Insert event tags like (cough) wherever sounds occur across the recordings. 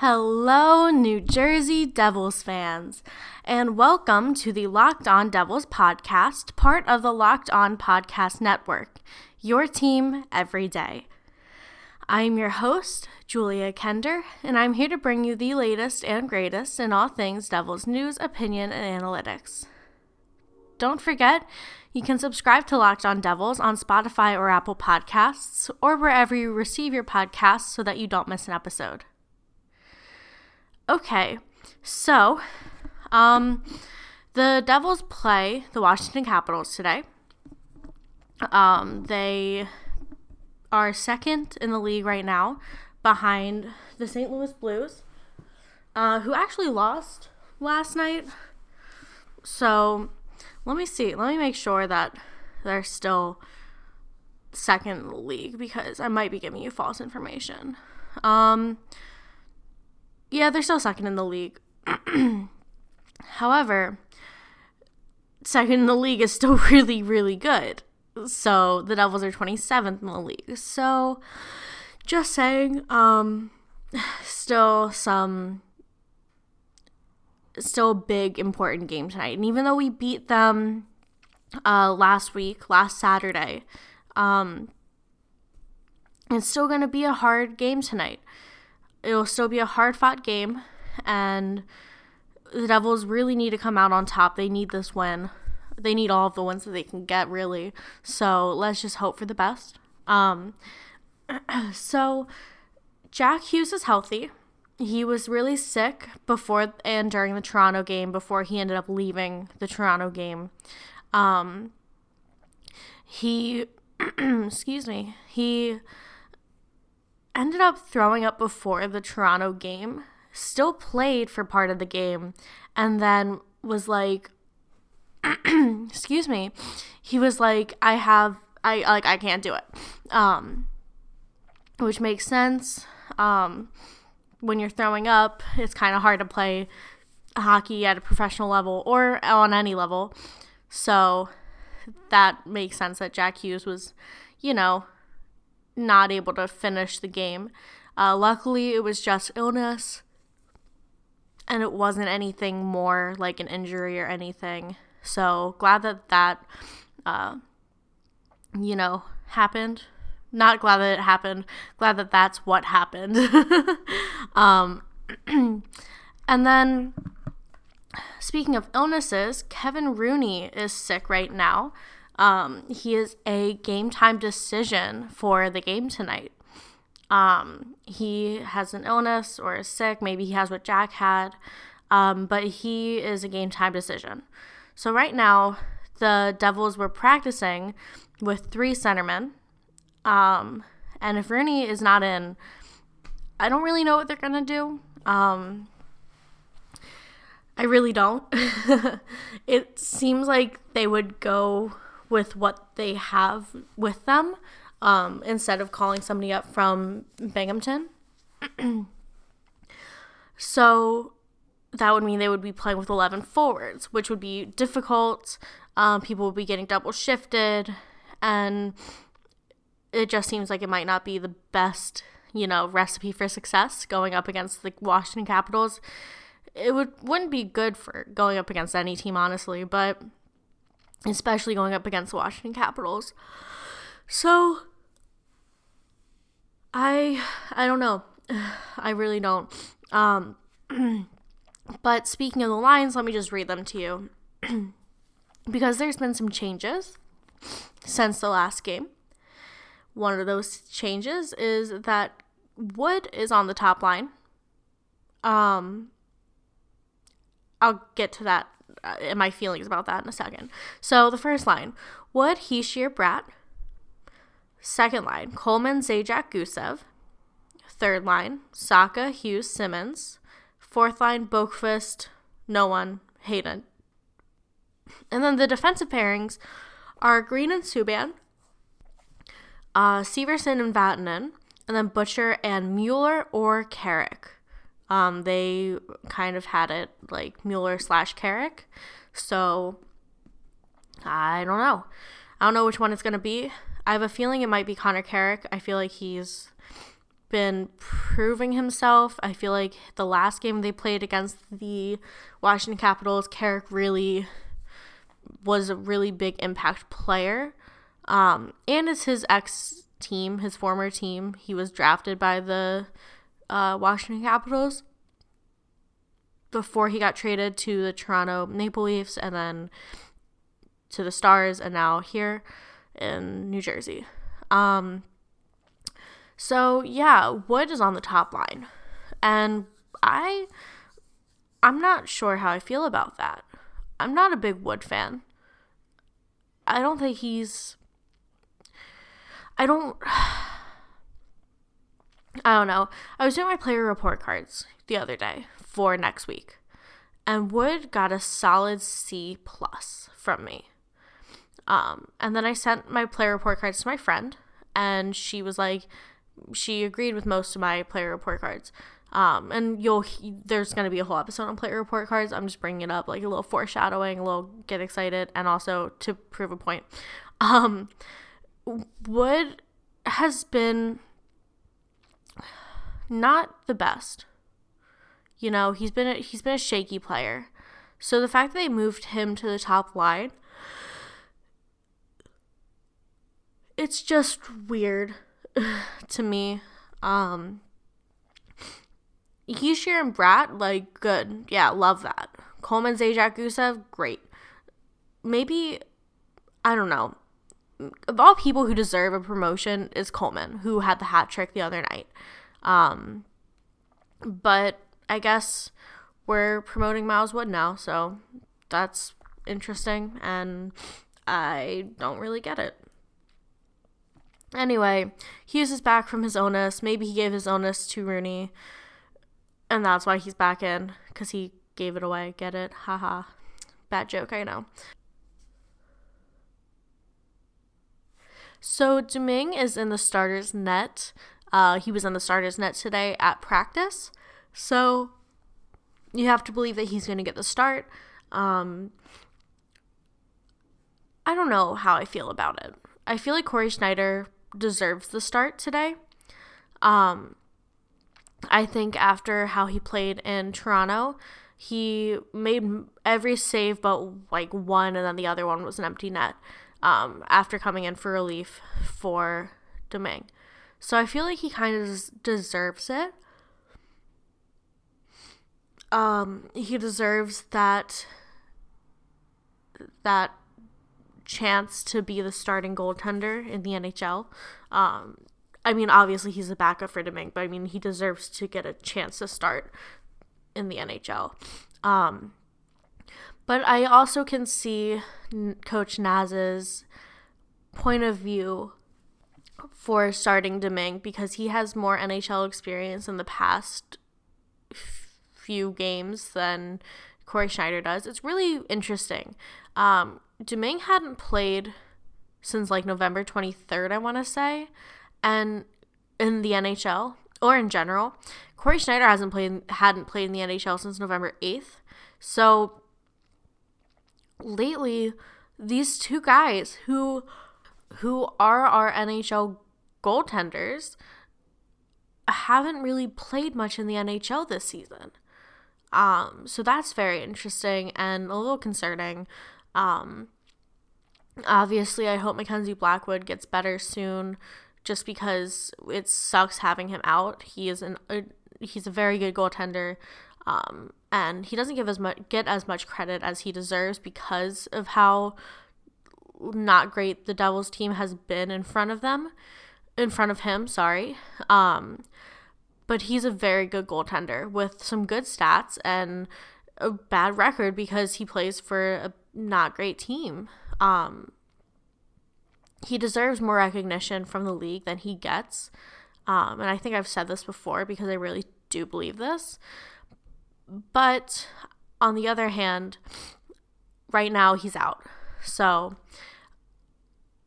Hello, New Jersey Devils fans, and welcome to the Locked On Devils podcast, part of the Locked On Podcast Network, your team every day. I'm your host, Julia Kender, and I'm here to bring you the latest and greatest in all things Devils news, opinion, and analytics. Don't forget, you can subscribe to Locked On Devils on Spotify or Apple Podcasts, or wherever you receive your podcasts so that you don't miss an episode. Okay, so um, the Devils play the Washington Capitals today. Um, they are second in the league right now, behind the St. Louis Blues, uh, who actually lost last night. So let me see. Let me make sure that they're still second in the league because I might be giving you false information. Um, yeah, they're still second in the league. (clears throat) However, second in the league is still (laughs) really, really good. So the Devils are 27th in the league. So just saying, um, (sighs) still some, still a big important game tonight. And even though we beat them uh, last week, last Saturday, um, it's still going to be a hard game tonight it'll still be a hard fought game, and the Devils really need to come out on top. They need this win. They need all of the wins that they can get, really. So let's just hope for the best. Um, (clears throat) so Jack Hughes is healthy. He was really sick before and during the Toronto game before he ended up leaving the Toronto game. Um, he, (clears throat) excuse me, he ended up throwing up before the Toronto game, still played for part of the game, and then was like, (clears throat) excuse me, he was like, I have, I like, I can't do it. Um, which makes sense. Um, when you're throwing up, it's kind of hard to play hockey at a professional level or on any level. So that makes sense that Jack Hughes was, you know, not able to finish the game. Uh, luckily, it was just illness and it wasn't anything more like an injury or anything. So glad that that, uh, you know, happened. Not glad that it happened. Glad that that's what happened. (laughs) um, (clears throat) and then, speaking of illnesses, Kevin Rooney is sick right now. Um, he is a game time decision for the game tonight. Um, he has an illness or is sick. Maybe he has what Jack had, um, but he is a game time decision. So right now, the Devils were practicing with three centermen. Um, and if Rooney is not in, I don't really know what they're gonna do. Um, I really don't. (laughs) it seems like they would go with what they have with them um, instead of calling somebody up from Binghamton. (clears throat) so that would mean they would be playing with 11 forwards, which would be difficult. Um, people would be getting double shifted, and it just seems like it might not be the best, you know, recipe for success going up against the Washington Capitals. It would wouldn't be good for going up against any team, honestly, but especially going up against the Washington Capitals. So I I don't know. (sighs) I really don't. Um (clears throat) but speaking of the lines, let me just read them to you. (clears throat) because there's been some changes since the last game. One of those changes is that Wood is on the top line. Um I'll get to that uh, my feelings about that in a second. So the first line, Wood Hischier Bratt. Second line, Coleman Zajac Gusev. Third line, Zacha Hughes Simmons. Fourth line, Boqvist, no one, Hayden. And then the defensive pairings are Green and Subban, uh, Severson and Vatanen, and then Butcher and Mueller or Carrick. Um, they kind of had it like Mueller slash Carrick. So I don't know. I don't know which one it's going to be. I have a feeling it might be Connor Carrick. I feel like he's been proving himself. I feel like the last game they played against the Washington Capitals, Carrick really was a really big impact player. Um, and it's his ex team, his former team. He was drafted by the uh, Washington Capitals before he got traded to the Toronto Maple Leafs and then to the Stars and now here in New Jersey. Um, so yeah, Wood is on the top line. And I I'm not sure how I feel about that. I'm not a big Wood fan. I don't think he's I don't I don't know. I was doing my player report cards the other day for next week. And Wood got a solid C plus from me. Um, and then I sent my player report cards to my friend, and she was like, she agreed with most of my player report cards. Um, and you'll there's gonna be a whole episode on player report cards. I'm just bringing it up like a little foreshadowing, a little get excited, and also to prove a point. Um, Wood has been not the best. You know, he's been a, he's been a shaky player. So the fact that they moved him to the top line, it's just weird (sighs) to me. Um, Hischier and Bratt, like, good. Yeah, love that. Coleman, Zajac, Gusev, great. Maybe, I don't know. Of all people who deserve a promotion is Coleman, who had the hat trick the other night. Um, but I guess we're promoting Miles Wood now, so that's interesting, and I don't really get it. Anyway, Hughes is back from his onus. Maybe he gave his onus to Rooney, and that's why he's back in, because he gave it away. Get it? Haha. Bad joke, I know. So Domingue is in the starter's net. Uh, he was on the starter's net today at practice. So you have to believe that he's going to get the start. Um, I don't know how I feel about it. I feel like Cory Schneider deserves the start today. Um, I think after how he played in Toronto, he made every save but like one, and then the other one was an empty net um, after coming in for relief for Domingue. So I feel like he kind of deserves it um, he deserves that that chance to be the starting goaltender in the NHL. Um, I mean, obviously he's a backup for Domingue, but I mean he deserves to get a chance to start in the NHL. Um, but I also can see Coach Naz's point of view for starting Domingue because he has more NHL experience in the past few games than Cory Schneider does. It's really interesting. Um, Domingue hadn't played since like November 23rd, I want to say, and in the NHL or in general, Cory Schneider hasn't played hadn't played in the NHL since November 8th. So lately, these two guys who who are our NHL goaltenders haven't really played much in the NHL this season. Um, so that's very interesting and a little concerning. Um, obviously, I hope Mackenzie Blackwood gets better soon, just because it sucks having him out. He is an a, he's a very good goaltender. Um, and he doesn't give as much get as much credit as he deserves because of how not great the Devils team has been in front of them, in front of him. Sorry. Um, but he's a very good goaltender with some good stats and a bad record because he plays for a not great team. Um, he deserves more recognition from the league than he gets. Um, and I think I've said this before because I really do believe this. But on the other hand, right now he's out. So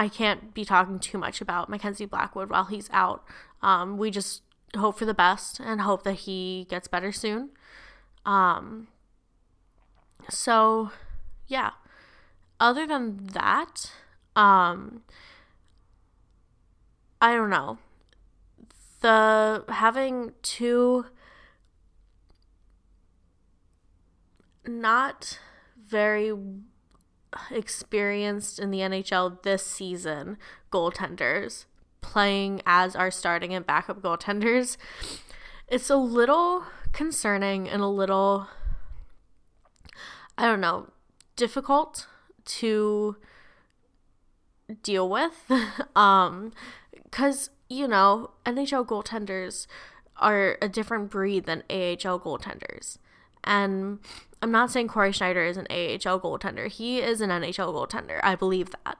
I can't be talking too much about Mackenzie Blackwood while he's out. Um, we just hope for the best and hope that he gets better soon. Um, so, yeah. Other than that, um, I don't know. the having two not very experienced in the NHL this season goaltenders playing as our starting and backup goaltenders, it's a little concerning and a little, I don't know, difficult to deal with. (laughs) um, because, you know, NHL goaltenders are a different breed than AHL goaltenders. And I'm not saying Cory Schneider is an AHL goaltender. He is an NHL goaltender. I believe that.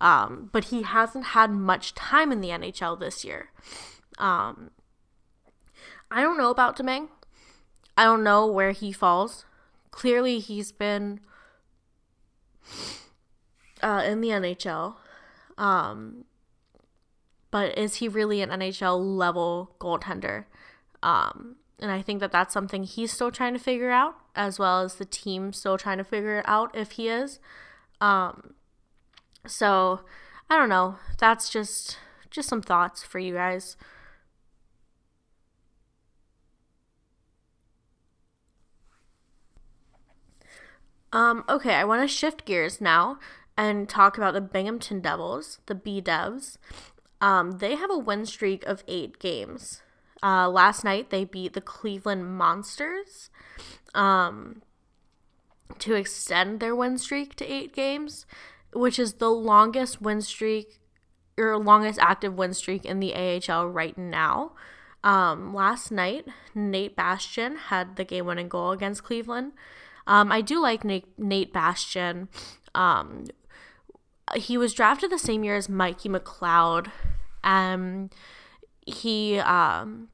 Um, but he hasn't had much time in the NHL this year. Um, I don't know about Domingue. I don't know where he falls. Clearly, he's been uh, in the NHL. Um, but is he really an NHL level goaltender? Um, and I think that that's something he's still trying to figure out, as well as the team still trying to figure it out if he is. Um, so I don't know. That's just just some thoughts for you guys. Um, okay, I want to shift gears now and talk about the Binghamton Devils, the B Devs. Um, they have a win streak of eight games. Uh, last night they beat the Cleveland Monsters um, to extend their win streak to eight games, which is the longest win streak or longest active win streak in the AHL right now. Um, last night, Nate Bastian had the game winning goal against Cleveland. Um, I do like Nate, Nate Bastian. Um, he was drafted the same year as Mikey McLeod. Um, he um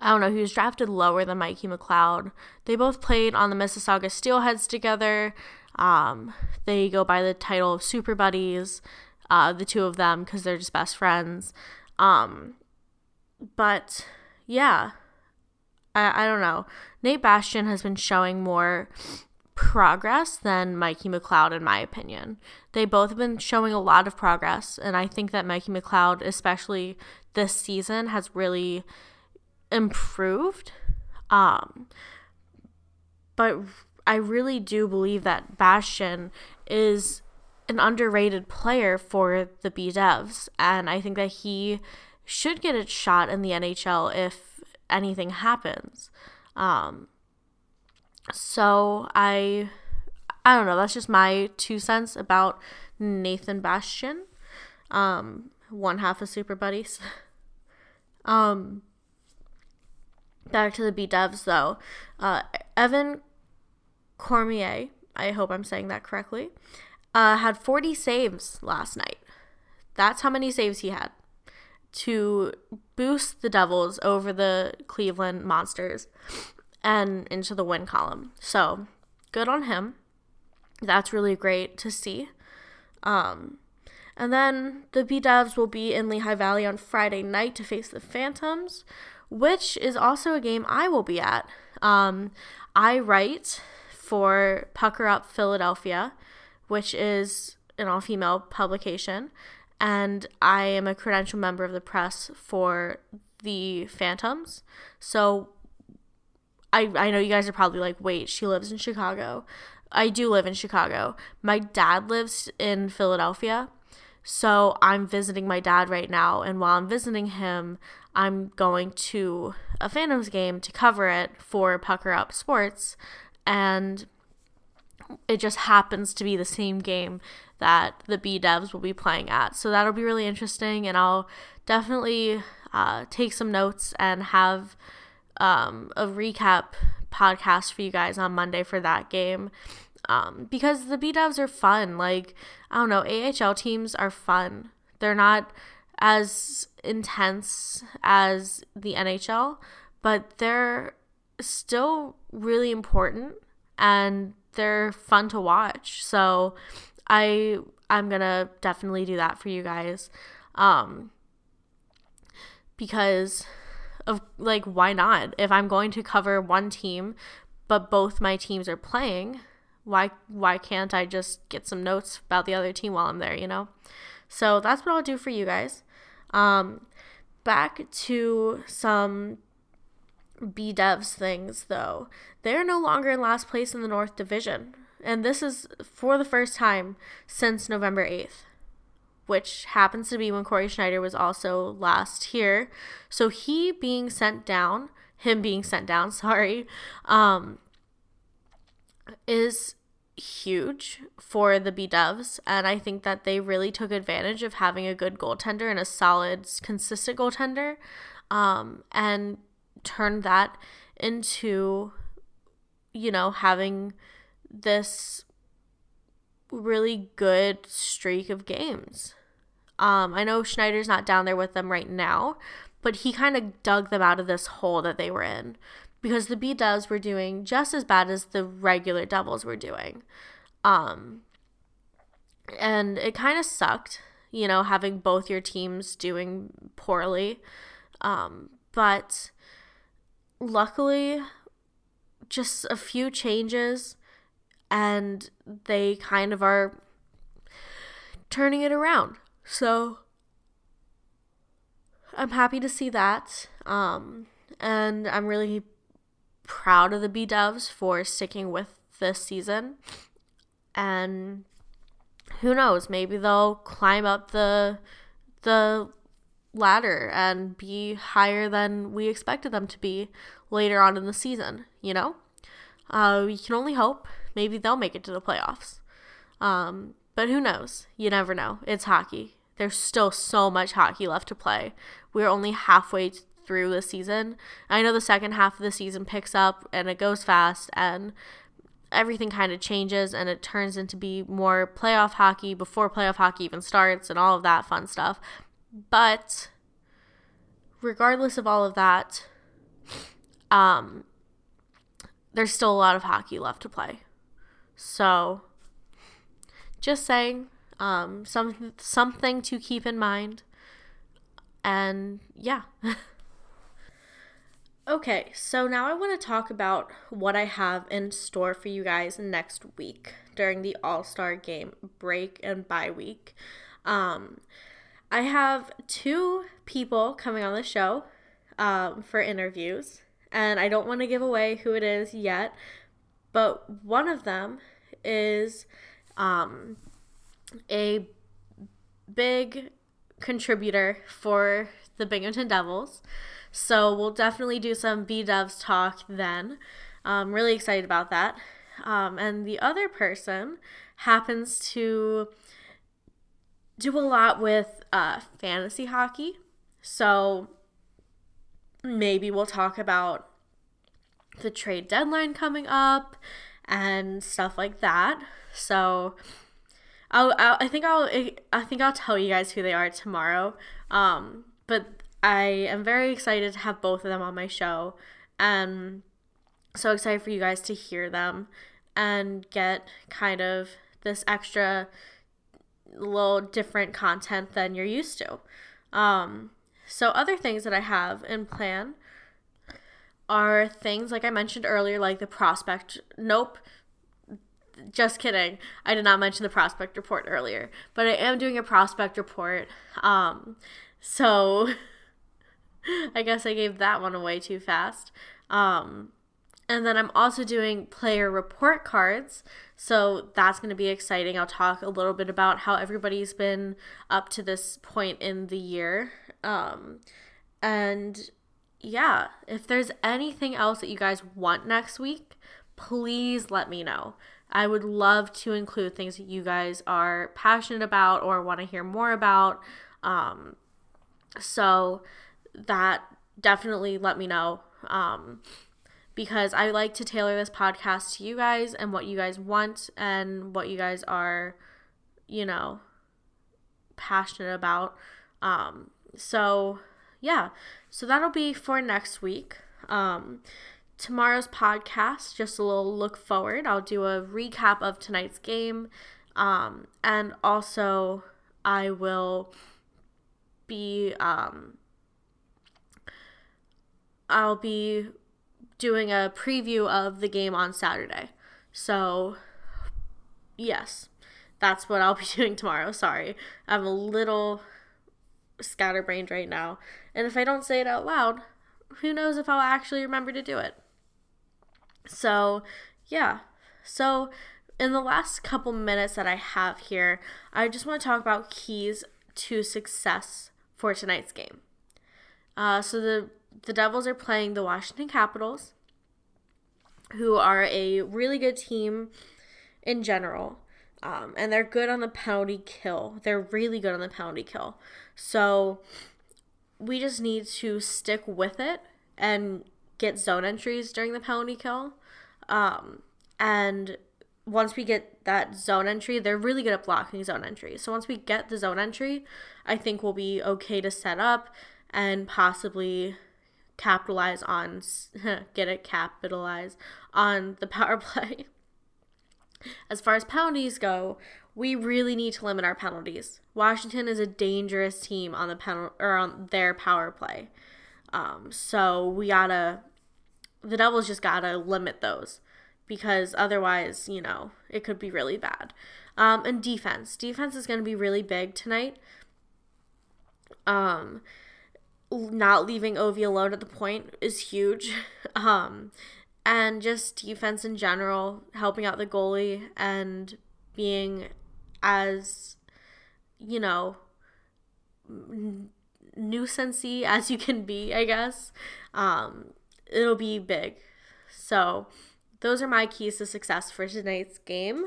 I don't know, he was drafted lower than Mikey McLeod. They both played on the Mississauga Steelheads together. Um, they go by the title of Super Buddies, uh, the two of them, because they're just best friends. Um, but yeah, I, I don't know. Nate Bastian has been showing more progress than Mikey McLeod, in my opinion. They both have been showing a lot of progress, and I think that Mikey McLeod, especially this season, has really improved. Um, but I really do believe that Bastian is an underrated player for the B Devs, and I think that he should get a shot in the NHL if anything happens. Um, so I I don't know, that's just my two cents about Nathan Bastian. Um, one half of Super Buddies. (laughs) um back to the B devs though. Uh, Evan Cormier, I hope I'm saying that correctly, uh, had 40 saves last night. That's how many saves he had to boost the Devils over the Cleveland Monsters and into the win column. So good on him. That's really great to see. Um, and then the B Devs will be in Lehigh Valley on Friday night to face the Phantoms, which is also a game I will be at. Um, I write for Pucker Up Philadelphia, which is an all female publication, and I am a credential member of the press for the Phantoms. So I, I know you guys are probably like, wait, she lives in Chicago. I do live in Chicago. My dad lives in Philadelphia. So I'm visiting my dad right now. And while I'm visiting him, I'm going to a Phantoms game to cover it for Pucker Up Sports. And it just happens to be the same game that the B devs will be playing at. So that'll be really interesting. And I'll definitely uh, take some notes and have um, a recap podcast for you guys on Monday for that game. Um, because the B Devs are fun. Like, I don't know, AHL teams are fun. They're not as intense as the NHL, but they're still really important and they're fun to watch. So I I'm gonna definitely do that for you guys. Um because of like why not if i'm going to cover one team but both my teams are playing why why can't i just get some notes about the other team while i'm there you know so that's what i'll do for you guys um back to some B Devs things, though. They're no longer in last place in the North Division. And this is for the first time since November 8th, which happens to be when Cory Schneider was also last here. So he being sent down, him being sent down, (laughs) sorry, um, is huge for the B Devs. And I think that they really took advantage of having a good goaltender and a solid, consistent goaltender. Um, and turned that into, you know, having this really good streak of games. Um, I know Schneider's not down there with them right now, but he kind of dug them out of this hole that they were in because the B Devs were doing just as bad as the regular Devils were doing. Um, and it kind of sucked, you know, having both your teams doing poorly. Um, but luckily, just a few changes and they kind of are turning it around. So I'm happy to see that. Um, and I'm really proud of the B Devs for sticking with this season. And who knows, maybe they'll climb up the the ladder and be higher than we expected them to be later on in the season, you know? Uh, we can only hope. Maybe they'll make it to the playoffs. Um, but who knows? You never know. It's hockey. There's still so much hockey left to play. We're only halfway through the season. I know the second half of the season picks up and it goes fast and everything kind of changes and it turns into be more playoff hockey before playoff hockey even starts and all of that fun stuff. But regardless of all of that, um, there's still a lot of hockey left to play. So, just saying, um, some something to keep in mind. And yeah. (laughs) okay, so now I want to talk about what I have in store for you guys next week during the All Star Game break and bye week. Um, I have two people coming on the show um, for interviews, and I don't want to give away who it is yet, but one of them is um, a big contributor for the Binghamton Devils. So we'll definitely do some B Devs talk then. I'm really excited about that. Um, and the other person happens to do a lot with uh, fantasy hockey. So maybe we'll talk about the trade deadline coming up and stuff like that. So I'll, I'll, i think I'll I think I'll tell you guys who they are tomorrow. Um, but I am very excited to have both of them on my show and so excited for you guys to hear them and get kind of this extra little different content than you're used to. Um, so other things that I have in plan are things like I mentioned earlier, like the prospect. Nope. Just kidding. I did not mention the prospect report earlier, but I am doing a prospect report. Um, so (laughs) I guess I gave that one away too fast. Um, and then I'm also doing player report cards. So that's going to be exciting. I'll talk a little bit about how everybody's been up to this point in the year. Um, and yeah, if there's anything else that you guys want next week, please let me know. I would love to include things that you guys are passionate about or want to hear more about. Um, so that definitely let me know. Um, because I like to tailor this podcast to you guys and what you guys want and what you guys are, you know, passionate about. Um, so, yeah, so that'll be for next week. Um, tomorrow's podcast, just a little look forward. I'll do a recap of tonight's game. Um, and also, I will be, um, I'll be doing a preview of the game on Saturday. So, yes, that's what I'll (laughs) be doing tomorrow. Sorry, I'm a little scatterbrained right now. And if I don't say it out loud, who knows if I'll actually remember to do it. So, yeah. So, in the last couple minutes that I have here, I just want to talk about keys to success for tonight's game. Uh, so the the Devils are playing the Washington Capitals, who are a really good team in general. Um, and they're good on the penalty kill. They're really good on the penalty kill. So we just need to stick with it and get zone entries during the penalty kill. Um, and once we get that zone entry, they're really good at blocking zone entry. So once we get the zone entry, I think we'll be okay to set up and possibly capitalize on (laughs) get it capitalize on the (laughs) power play. As far as penalties go, we really need to limit our penalties. Washington is a dangerous team on the penal or on their power play. Um, so we gotta the Devils just gotta limit those because otherwise, you know, it could be really bad. Um, and defense. Defense is going to be really big tonight. Um, not leaving Ovi alone at the point is huge. (laughs) Um, and just defense in general, helping out the goalie and being as, you know, nuisancey as you can be, I guess. Um, it'll be big. So, those are my keys to success for tonight's game.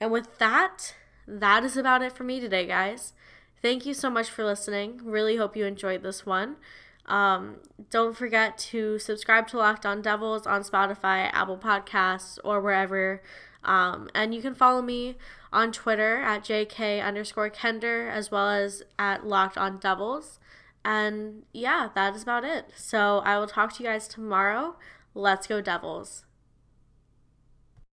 And with that, that is about it for me today, guys. Thank you so much for listening. Really hope you enjoyed this one. Um, don't forget to subscribe to Locked On Devils on Spotify, Apple Podcasts, or wherever. Um, and you can follow me on Twitter at JK underscore Kender as well as at Locked On Devils. And yeah, that is about it. So I will talk to you guys tomorrow. Let's go, Devils.